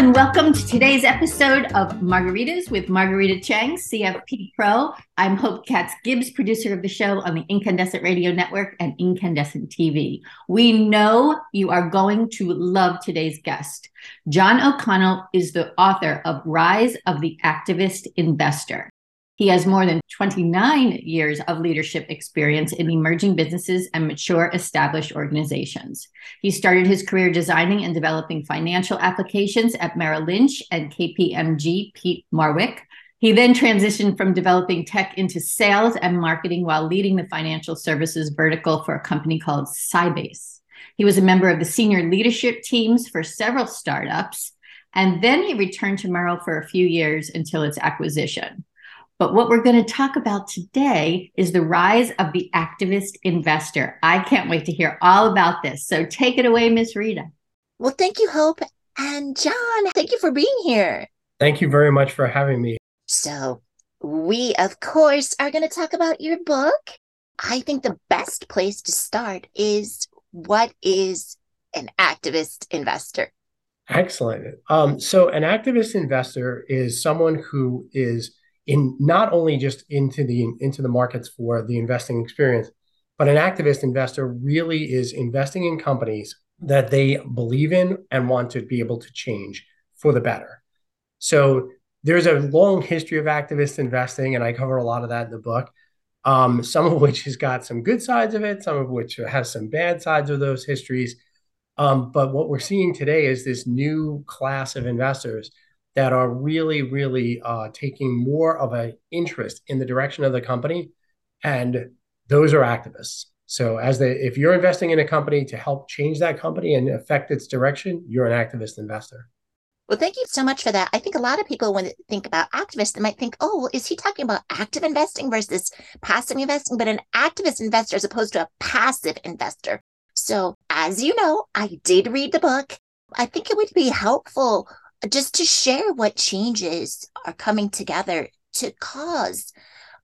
and welcome to today's episode of Margaritas with Marguerita Cheng, CFP Pro. I'm Hope Katz Gibbs, producer of the show on the Incandescent Radio Network and Incandescent TV. We know you are going to love today's guest. John O'Connell is the author of Rise of the Activist Investor. He has more than 29 years of leadership experience in emerging businesses and mature established organizations. He started his career designing and developing financial applications at Merrill Lynch and KPMG Peat Marwick. He then transitioned from developing tech into sales and marketing while leading the financial services vertical for a company called Sybase. He was a member of the senior leadership teams for several startups, and then he returned to Merrill for a few years until its acquisition. But what we're going to talk about today is the rise of the activist investor. I can't wait to hear all about this. So take it away, Miss Rita. Well, thank you, Hope. And John, thank you for being here. Thank you very much for having me. So, we, of course, are going to talk about your book. I think the best place to start is what is an activist investor? Excellent. Um, so, an activist investor is someone who is in not only just into the into the markets for the investing experience, but an activist investor really is investing in companies that they believe in and want to be able to change for the better. So there's a long history of activist investing, and I cover a lot of that in the book. Um, some of which has got some good sides of it, some of which has some bad sides of those histories. Um, but what we're seeing today is this new class of investors that are really, really uh, taking more of an interest in the direction of the company, and those are activists. So, as they, if you're investing in a company to help change that company and affect its direction, you're an activist investor. Well, thank you so much for that. I think a lot of people, when they think about activists, they might think, oh, well, is he talking about active investing versus passive investing? But an activist investor as opposed to a passive investor. So, as you know, I did read the book. I think it would be helpful just to share what changes are coming together to cause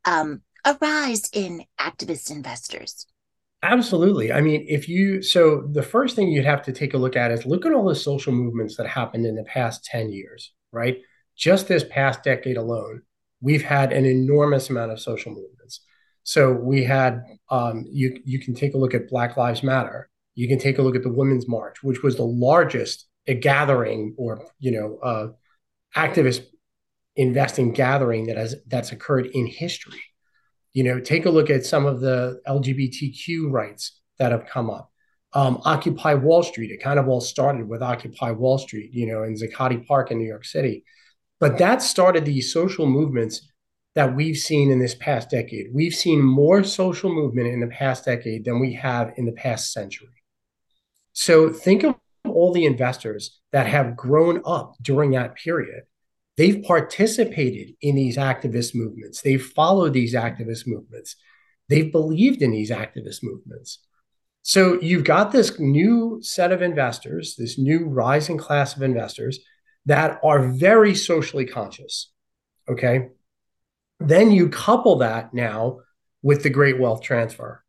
um, a rise in activist investors. Absolutely. I mean, if you, so the first thing you'd have to take a look at is look at all the social movements that happened in the past 10 years, right? Just this past decade alone, we've had an enormous amount of social movements. So we had, um, you, you can take a look at Black Lives Matter. You can take a look at the Women's March, which was the largest a gathering or you know uh, activist investing gathering that has that's occurred in history. You know, take a look at some of the LGBTQ rights that have come up. Um, Occupy Wall Street. It kind of all started with Occupy Wall Street, you know, in Zuccotti Park in New York City. But that started these social movements that we've seen in this past decade. We've seen more social movement in the past decade than we have in the past century. So think of all the investors that have grown up during that period, they've participated in these activist movements. They've followed these activist movements. They've believed in these activist movements. So you've got this new set of investors, this new rising class of investors that are very socially conscious. Okay. Then you couple that now with the great wealth transfer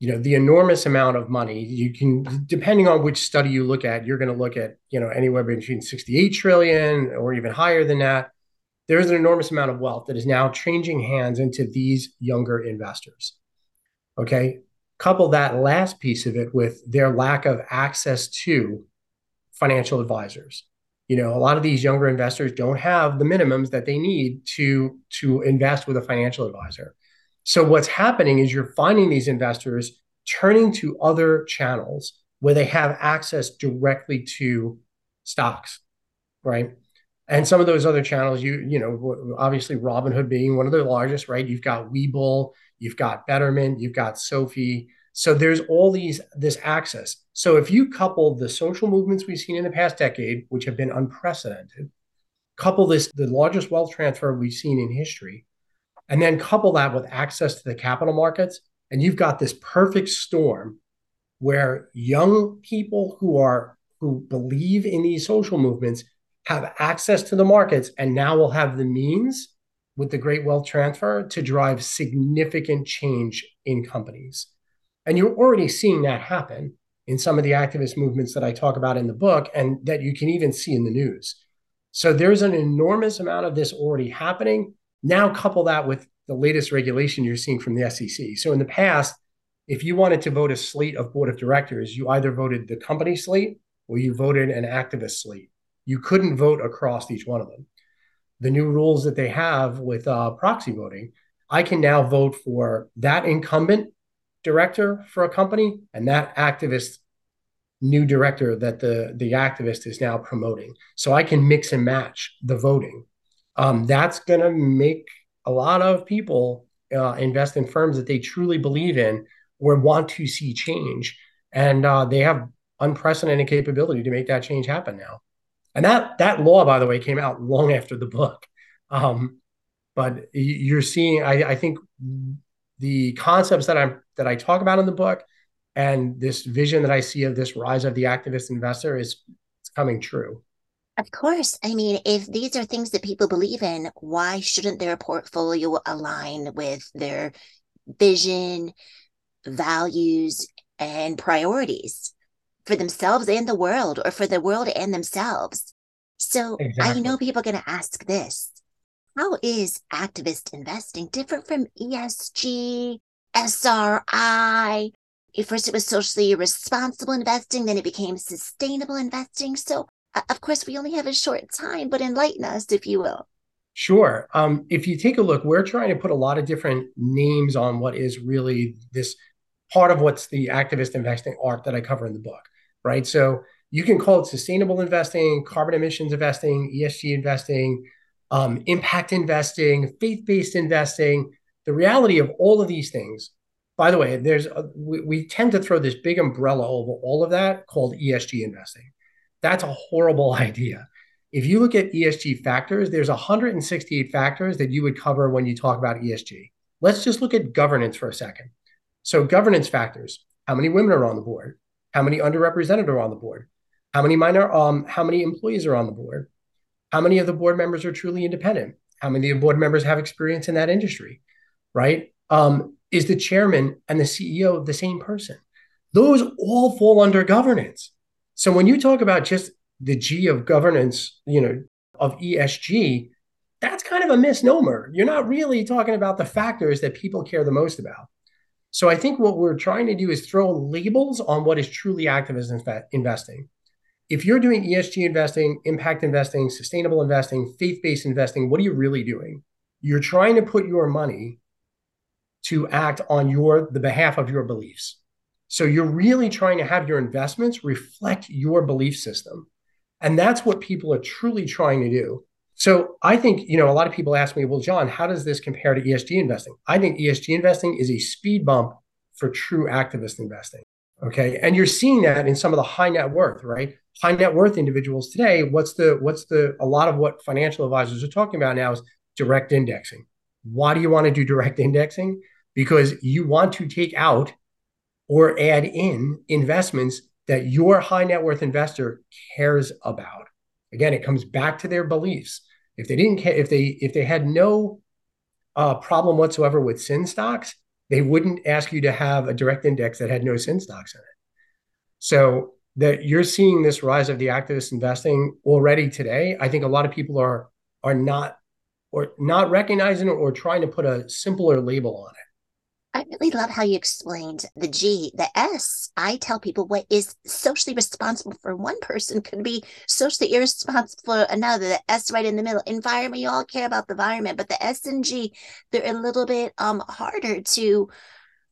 you know the enormous amount of money. You can depending on which study you look at you're going to look at you know anywhere between 68 trillion or even higher than that. There's an enormous amount of wealth that is now changing hands into these younger investors. Okay? Couple that last piece of it with their lack of access to financial advisors. You know a lot of these younger investors don't have the minimums that they need to to invest with a financial advisor so what's happening is you're finding these investors turning to other channels where they have access directly to stocks, right? And some of those other channels, you you know, obviously Robinhood being one of the largest, right? You've got Webull, you've got Betterment, you've got SoFi. So there's all these this access. So if you couple the social movements we've seen in the past decade, which have been unprecedented, couple this the largest wealth transfer we've seen in history, and then couple that with access to the capital markets, and you've got this perfect storm where young people who are who believe in these social movements have access to the markets and now will have the means with the great wealth transfer to drive significant change in companies. And you're already seeing that happen in some of the activist movements that I talk about in the book and that you can even see in the news. So there's an enormous amount of this already happening. Now, couple that with the latest regulation you're seeing from the SEC. So in the past, if you wanted to vote a slate of board of directors, you either voted the company slate or you voted an activist slate. You couldn't vote across each one of them. The new rules that they have with uh, proxy voting, I can now vote for that incumbent director for a company and that activist new director that the the activist is now promoting so i can mix and match the voting um, that's going to make a lot of people uh, invest in firms that they truly believe in or want to see change. And uh, they have unprecedented capability to make that change happen now. And that that law by the way came out long after the book. Um, but you're seeing I, I think the concepts that I'm that I talk about in the book and this vision that I see of this rise of the activist investor is it's coming true. Of course. I mean, if these are things that people believe in, why shouldn't their portfolio align with their vision, values, and priorities for themselves and the world, or for the world and themselves? So exactly. I know people are going to ask this how is activist investing different from ESG, SRI? At First, it was socially responsible investing, then it became sustainable investing. So, of course, we only have a short time, but enlighten us, if you will. Sure. Um, if you take a look, we're trying to put a lot of different names on what is really this part of what's the activist investing arc that I cover in the book, right? So you can call it sustainable investing, carbon emissions investing, ESG investing, um, impact investing, faith based investing. The reality of all of these things, by the way, there's a, we, we tend to throw this big umbrella over all of that called ESG investing. That's a horrible idea. If you look at ESG factors, there's 168 factors that you would cover when you talk about ESG. Let's just look at governance for a second. So, governance factors: how many women are on the board? How many underrepresented are on the board? How many minor? Um, how many employees are on the board? How many of the board members are truly independent? How many of the board members have experience in that industry? Right? Um, is the chairman and the CEO the same person? Those all fall under governance. So when you talk about just the G of governance, you know, of ESG, that's kind of a misnomer. You're not really talking about the factors that people care the most about. So I think what we're trying to do is throw labels on what is truly activist investing if you're doing ESG investing, impact investing, sustainable investing, faith based investing, what are you really doing? You're trying to put your money to act on your the behalf of your beliefs. So you're really trying to have your investments reflect your belief system. And that's what people are truly trying to do. So I think, you know, a lot of people ask me, well, John, how does this compare to ESG investing? I think ESG investing is a speed bump for true activist investing. Okay. And you're seeing that in some of the high net worth, right? high net worth individuals today, what's the what's the a lot of what financial advisors are talking about now is direct indexing. Why do you want to do direct indexing? Because you want to take out or add in investments that your high net worth investor cares about. Again, it comes back to their beliefs. If they didn't care, if they if they had no uh, problem whatsoever with sin stocks, they wouldn't ask you to have a direct index that had no sin stocks in it. So that you're seeing this rise of the activist investing already today. I think a lot of people are are not or not recognizing or trying to put a simpler label on it. I really love how you explained the G, the S. I tell people what is socially responsible for one person could be socially irresponsible for another. The S right in the middle. Environment, you all care about the environment, but the S and G, they're a little bit um harder to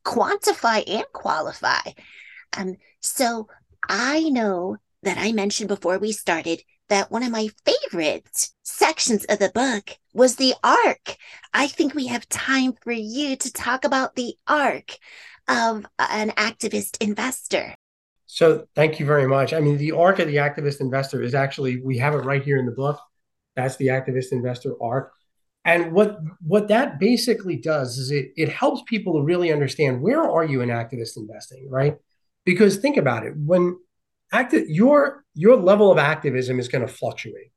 quantify and qualify. Um, so I know that I mentioned before we started that one of my favorite sections of the book was the arc. I think we have time for you to talk about the arc of an activist investor. So, thank you very much. I mean, the arc of the activist investor is actually, we have it right here in the book. That's the activist investor arc. And what what that basically does is it it helps people to really understand where are you in activist investing, right? Because think about it, when active your your level of activism is going to fluctuate.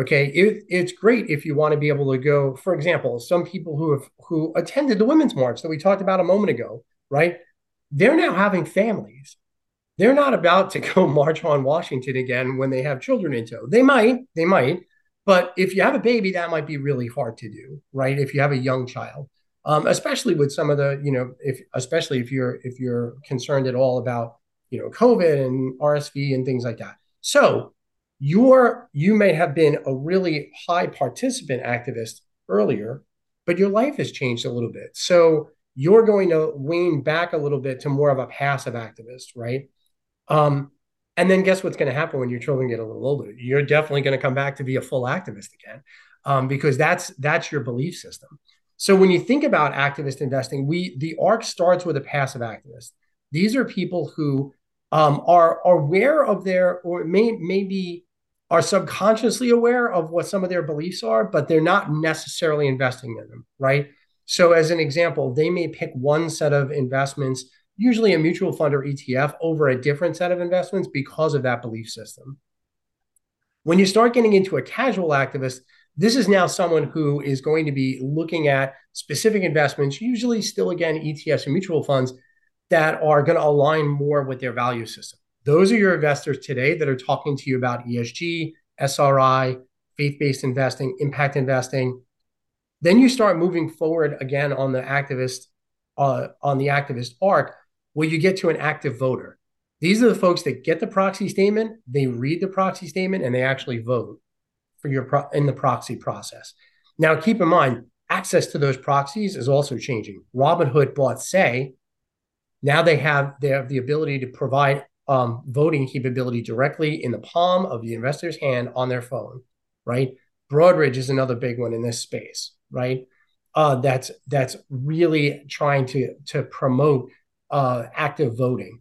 Okay, it, it's great if you want to be able to go. For example, some people who have who attended the women's march that we talked about a moment ago, right? They're now having families. they're not about to go march on Washington again when they have children in tow. They might, they might, but if you have a baby, that might be really hard to do, right? If you have a young child, um, especially with some of the, you know, if especially if you're if you're concerned at all about, you know, COVID and RSV and things like that. So you're you may have been a really high participant activist earlier, but your life has changed a little bit. So you're going to wane back a little bit to more of a passive activist, right? Um, and then guess what's going to happen when your children get a little older? You're definitely going to come back to be a full activist again, um, because that's that's your belief system. So when you think about activist investing, we the arc starts with a passive activist. These are people who um, are, are aware of their or may maybe are subconsciously aware of what some of their beliefs are, but they're not necessarily investing in them, right? So as an example, they may pick one set of investments usually a mutual fund or ETF over a different set of investments because of that belief system. When you start getting into a casual activist, this is now someone who is going to be looking at specific investments, usually still again ETFs and mutual funds that are going to align more with their value system. Those are your investors today that are talking to you about ESG, SRI, faith based investing, impact investing. Then you start moving forward again on the activist uh, on the activist arc where you get to an active voter. These are the folks that get the proxy statement, they read the proxy statement, and they actually vote for your pro- in the proxy process. Now, keep in mind, access to those proxies is also changing. Robinhood bought Say. Now they have they have the ability to provide um, voting capability directly in the palm of the investor's hand on their phone, right? Broadridge is another big one in this space, right? Uh, that's that's really trying to to promote uh, active voting.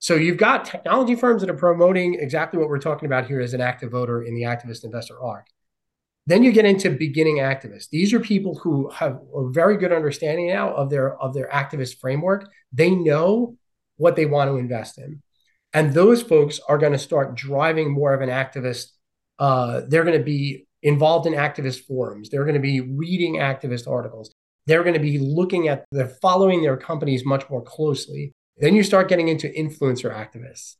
So you've got technology firms that are promoting exactly what we're talking about here as an active voter in the activist investor arc. Then you get into beginning activists. These are people who have a very good understanding now of their of their activist framework. They know what they want to invest in, and those folks are going to start driving more of an activist. Uh, they're going to be involved in activist forums. They're going to be reading activist articles they're going to be looking at the following their companies much more closely. Then you start getting into influencer activists.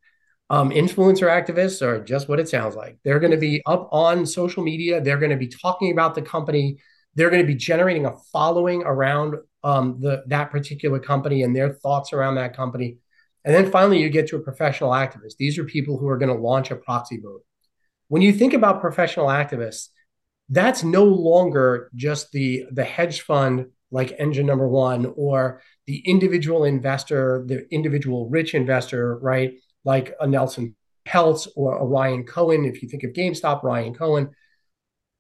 Um, influencer activists are just what it sounds like. They're going to be up on social media. They're going to be talking about the company. They're going to be generating a following around um, the that particular company and their thoughts around that company. And then finally, you get to a professional activist. These are people who are going to launch a proxy vote. When you think about professional activists, that's no longer just the the hedge fund like engine number one or the individual investor the individual rich investor right like a nelson peltz or a ryan cohen if you think of gamestop ryan cohen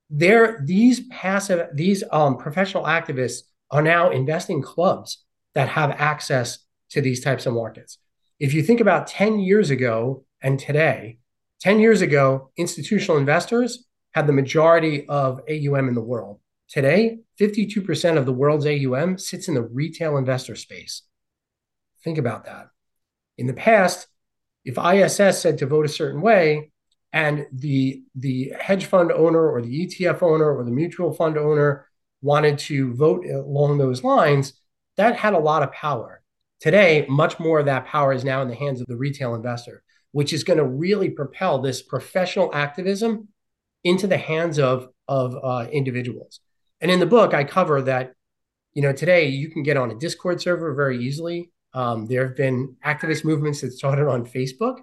there these passive these um, professional activists are now investing clubs that have access to these types of markets if you think about 10 years ago and today 10 years ago institutional investors had the majority of aum in the world Today, 52% of the world's AUM sits in the retail investor space. Think about that. In the past, if ISS said to vote a certain way, and the, the hedge fund owner or the ETF owner or the mutual fund owner wanted to vote along those lines, that had a lot of power. Today, much more of that power is now in the hands of the retail investor, which is going to really propel this professional activism into the hands of, of uh, individuals. And in the book, I cover that, you know, today you can get on a Discord server very easily. Um, there have been activist movements that started on Facebook.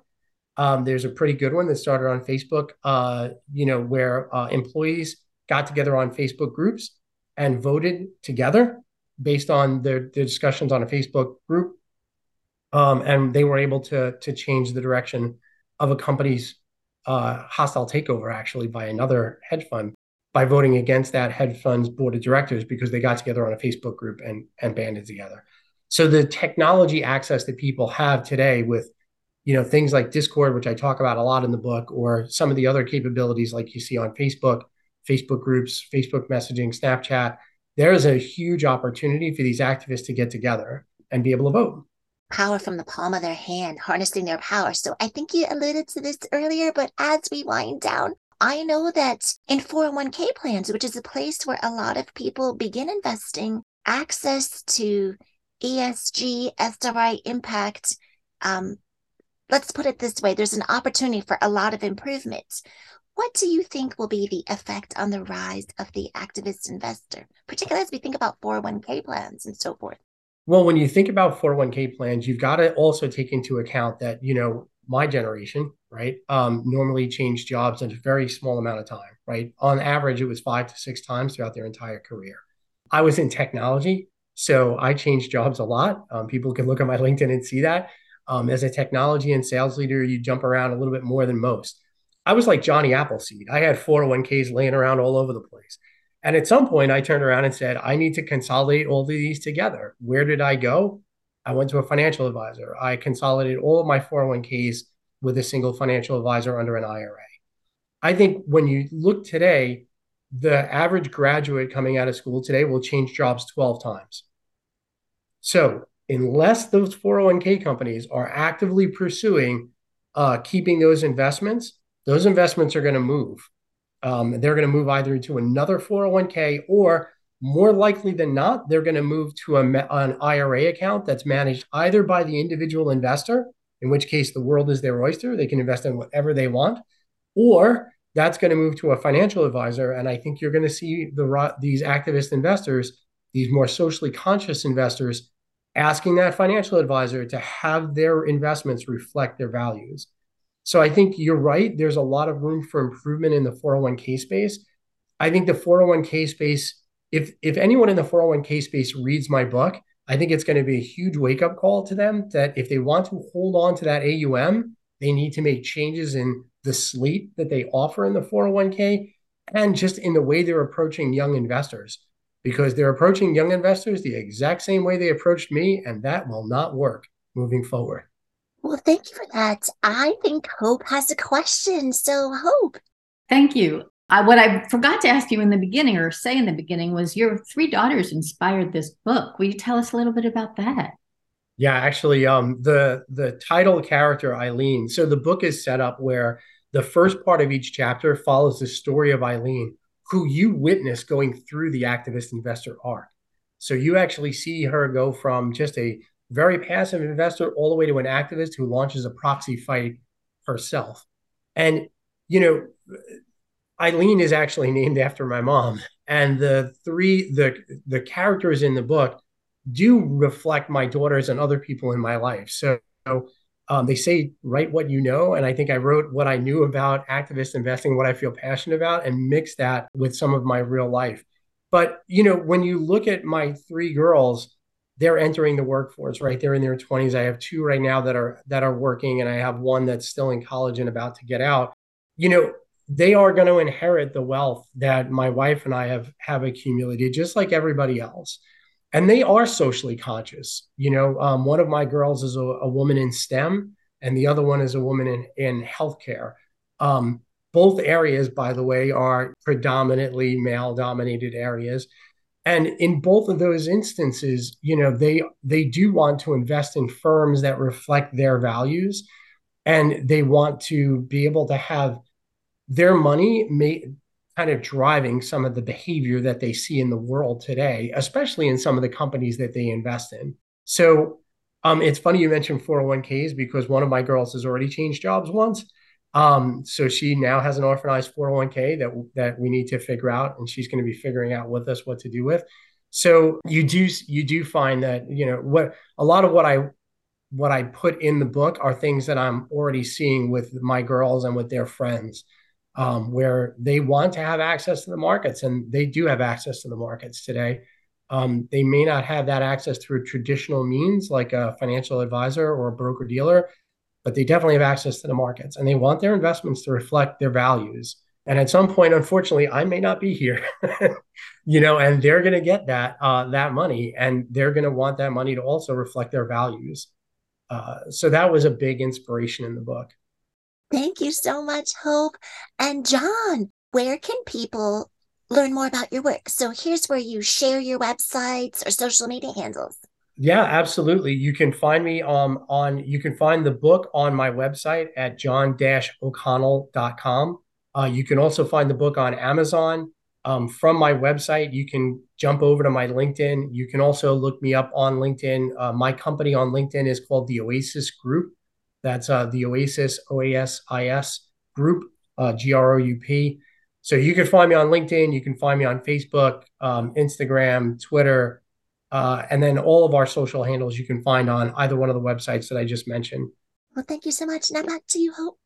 Um, there's a pretty good one that started on Facebook, uh, you know, where uh, employees got together on Facebook groups and voted together based on their, their discussions on a Facebook group. Um, and they were able to, to change the direction of a company's uh, hostile takeover, actually, by another hedge fund by voting against that hedge fund's board of directors because they got together on a Facebook group and, and banded together. So the technology access that people have today with you know things like Discord, which I talk about a lot in the book, or some of the other capabilities like you see on Facebook, Facebook groups, Facebook messaging, Snapchat, there is a huge opportunity for these activists to get together and be able to vote power from the palm of their hand, harnessing their power. So I think you alluded to this earlier, but as we wind down, I know that in 401k plans, which is a place where a lot of people begin investing, access to ESG, SRI impact, um, let's put it this way there's an opportunity for a lot of improvements. What do you think will be the effect on the rise of the activist investor, particularly as we think about 401k plans and so forth? Well, when you think about 401k plans, you've got to also take into account that, you know, my generation, right, um, normally change jobs in a very small amount of time, right? On average, it was five to six times throughout their entire career. I was in technology, so I changed jobs a lot. Um, people can look at my LinkedIn and see that. Um, as a technology and sales leader, you jump around a little bit more than most. I was like Johnny Appleseed. I had 401ks laying around all over the place. And at some point, I turned around and said, I need to consolidate all of these together. Where did I go? I went to a financial advisor. I consolidated all of my 401ks with a single financial advisor under an IRA. I think when you look today, the average graduate coming out of school today will change jobs 12 times. So, unless those 401k companies are actively pursuing uh, keeping those investments, those investments are going to move. Um, they're going to move either to another 401k or more likely than not, they're going to move to a, an IRA account that's managed either by the individual investor, in which case the world is their oyster. They can invest in whatever they want, or that's going to move to a financial advisor. And I think you're going to see the these activist investors, these more socially conscious investors, asking that financial advisor to have their investments reflect their values. So I think you're right. There's a lot of room for improvement in the 401k space. I think the 401k space, if if anyone in the 401k space reads my book, I think it's going to be a huge wake up call to them that if they want to hold on to that AUM, they need to make changes in the slate that they offer in the 401k and just in the way they're approaching young investors because they're approaching young investors the exact same way they approached me, and that will not work moving forward. Well, thank you for that. I think Hope has a question. So, Hope. Thank you. I, what I forgot to ask you in the beginning or say in the beginning was your three daughters inspired this book. Will you tell us a little bit about that? Yeah, actually, um, the the title character Eileen. So the book is set up where the first part of each chapter follows the story of Eileen, who you witness going through the activist investor arc. So you actually see her go from just a very passive investor all the way to an activist who launches a proxy fight herself. And, you know, Eileen is actually named after my mom. And the three, the the characters in the book do reflect my daughters and other people in my life. So um, they say write what you know, and I think I wrote what I knew about activist investing, what I feel passionate about, and mix that with some of my real life. But you know, when you look at my three girls, they're entering the workforce, right? They're in their 20s. I have two right now that are that are working, and I have one that's still in college and about to get out. You know, they are going to inherit the wealth that my wife and I have have accumulated, just like everybody else and they are socially conscious. You know, um, one of my girls is a, a, woman in STEM, and the other one is a woman in in healthcare. Um, both areas, by the way, are predominantly male dominated areas. And in both of those instances, you know, they they do want to invest in firms that reflect their values, and they want to be able to have their money made kind of driving some of the behavior that they see in the world today, especially in some of the companies that they invest in. So um, it's funny you mentioned 401ks because one of my girls has already changed jobs once. Um, so she now has an orphanized 401k that that we need to figure out, and she's going to be figuring out with us what to do with. So you do you do find that you know what a lot of what I what I put in the book are things that I'm already seeing with my girls and with their friends um, where they want to have access to the markets, and they do have access to the markets today. Um, they may not have that access through traditional means like a financial advisor or a broker dealer, but they definitely have access to the markets, and they want their investments to reflect their values. And at some point, unfortunately, I may not be here, you know, and they're going to get that uh, that money, and they're going to want that money to also reflect their values. Uh, so that was a big inspiration in the book. Thank you so much, Hope. And John, where can people learn more about your work? So here's where you share your websites or social media handles. Yeah, absolutely. You can find me um, on, you can find the book on my website at john-o'connell.com. Uh, you can also find the book on Amazon. Um, from my website, you can jump over to my LinkedIn. You can also look me up on LinkedIn. Uh, my company on LinkedIn is called the Oasis Group. That's uh, the Oasis, O A S I S group, uh, G R O U P. So you can find me on LinkedIn. You can find me on Facebook, um, Instagram, Twitter, uh, and then all of our social handles you can find on either one of the websites that I just mentioned. Well, thank you so much. Now back to you, Hope.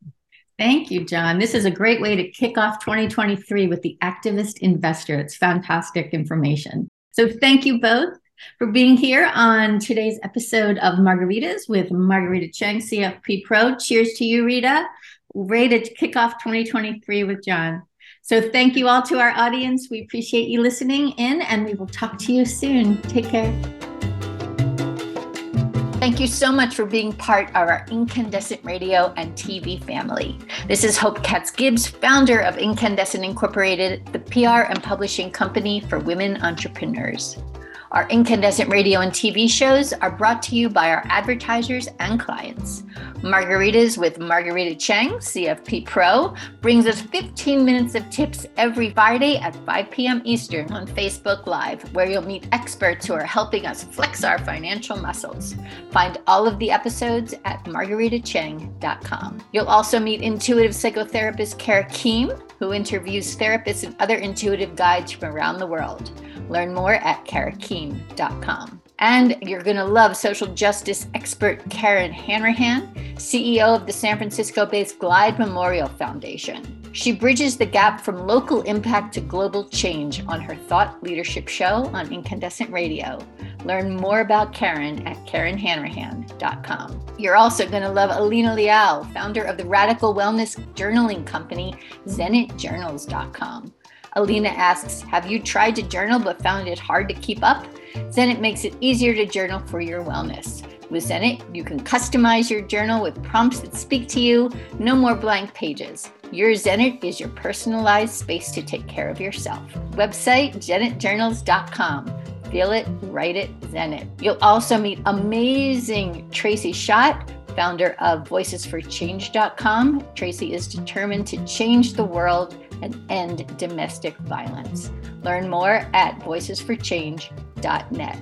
Thank you, John. This is a great way to kick off 2023 with the activist investor. It's fantastic information. So thank you both for being here on today's episode of Margaritas with Marguerita Cheng, CFP Pro. Cheers to you, Rita. Ready to kick off 2023 with John. So thank you all to our audience. We appreciate you listening in, and we will talk to you soon. Take care. Thank you so much for being part of our Incandescent Radio and TV family. This is Hope Katz Gibbs, founder of Incandescent Incorporated, the PR and publishing company for women entrepreneurs. Our incandescent radio and TV shows are brought to you by our advertisers and clients. Margaritas with Marguerita Cheng, CFP Pro, brings us 15 minutes of tips every Friday at 5 p.m. Eastern on Facebook Live, where you'll meet experts who are helping us flex our financial muscles. Find all of the episodes at margueritacheng.com. You'll also meet intuitive psychotherapist Kara Keem, who interviews therapists and other intuitive guides from around the world. Learn more at karakeem.com. And you're going to love social justice expert Karen Hanrahan, CEO of the San Francisco based Glide Memorial Foundation. She bridges the gap from local impact to global change on her Thought Leadership Show on Incandescent Radio. Learn more about Karen at KarenHanrahan.com. You're also going to love Alina Liao, founder of the radical wellness journaling company ZenitJournals.com. Alina asks, Have you tried to journal but found it hard to keep up? Zenit makes it easier to journal for your wellness. With Zenit, you can customize your journal with prompts that speak to you, no more blank pages. Your Zenit is your personalized space to take care of yourself. Website zenitjournals.com. Feel it, write it, Zenit. You'll also meet amazing Tracy Schott, founder of voicesforchange.com. Tracy is determined to change the world and end domestic violence. Learn more at voicesforchange.net.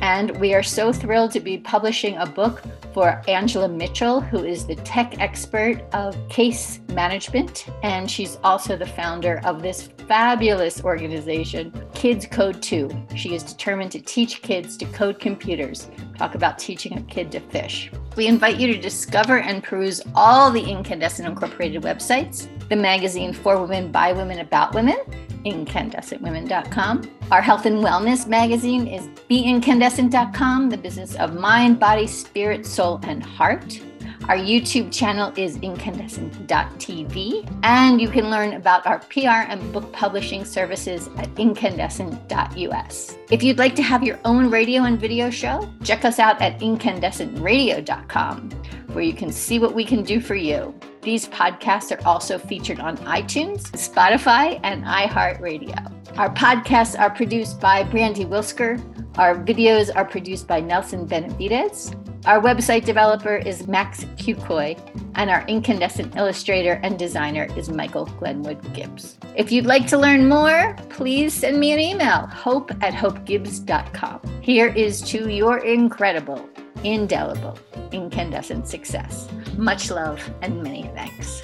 And we are so thrilled to be publishing a book for Angela Mitchell, who is the tech expert of case management. And she's also the founder of this fabulous organization, Kids Code 2. She is determined to teach kids to code computers. Talk about teaching a kid to fish. We invite you to discover and peruse all the Incandescent Incorporated websites, the magazine For Women, by Women, About Women, incandescentwomen.com. Our health and wellness magazine is beincandescent.com, the business of mind, body, spirit, soul, and heart. Our YouTube channel is incandescent.tv, and you can learn about our PR and book publishing services at incandescent.us. If you'd like to have your own radio and video show, check us out at incandescentradio.com, where you can see what we can do for you. These podcasts are also featured on iTunes, Spotify, and iHeartRadio. Our podcasts are produced by Brandy Wilsker. Our videos are produced by Nelson Benavides. Our website developer is Max Kukoy, and our incandescent illustrator and designer is Michael Glenwood Gibbs. If you'd like to learn more, please send me an email, hope at hopegibbs.com. Here is to your incredible, indelible, incandescent success. Much love and many thanks.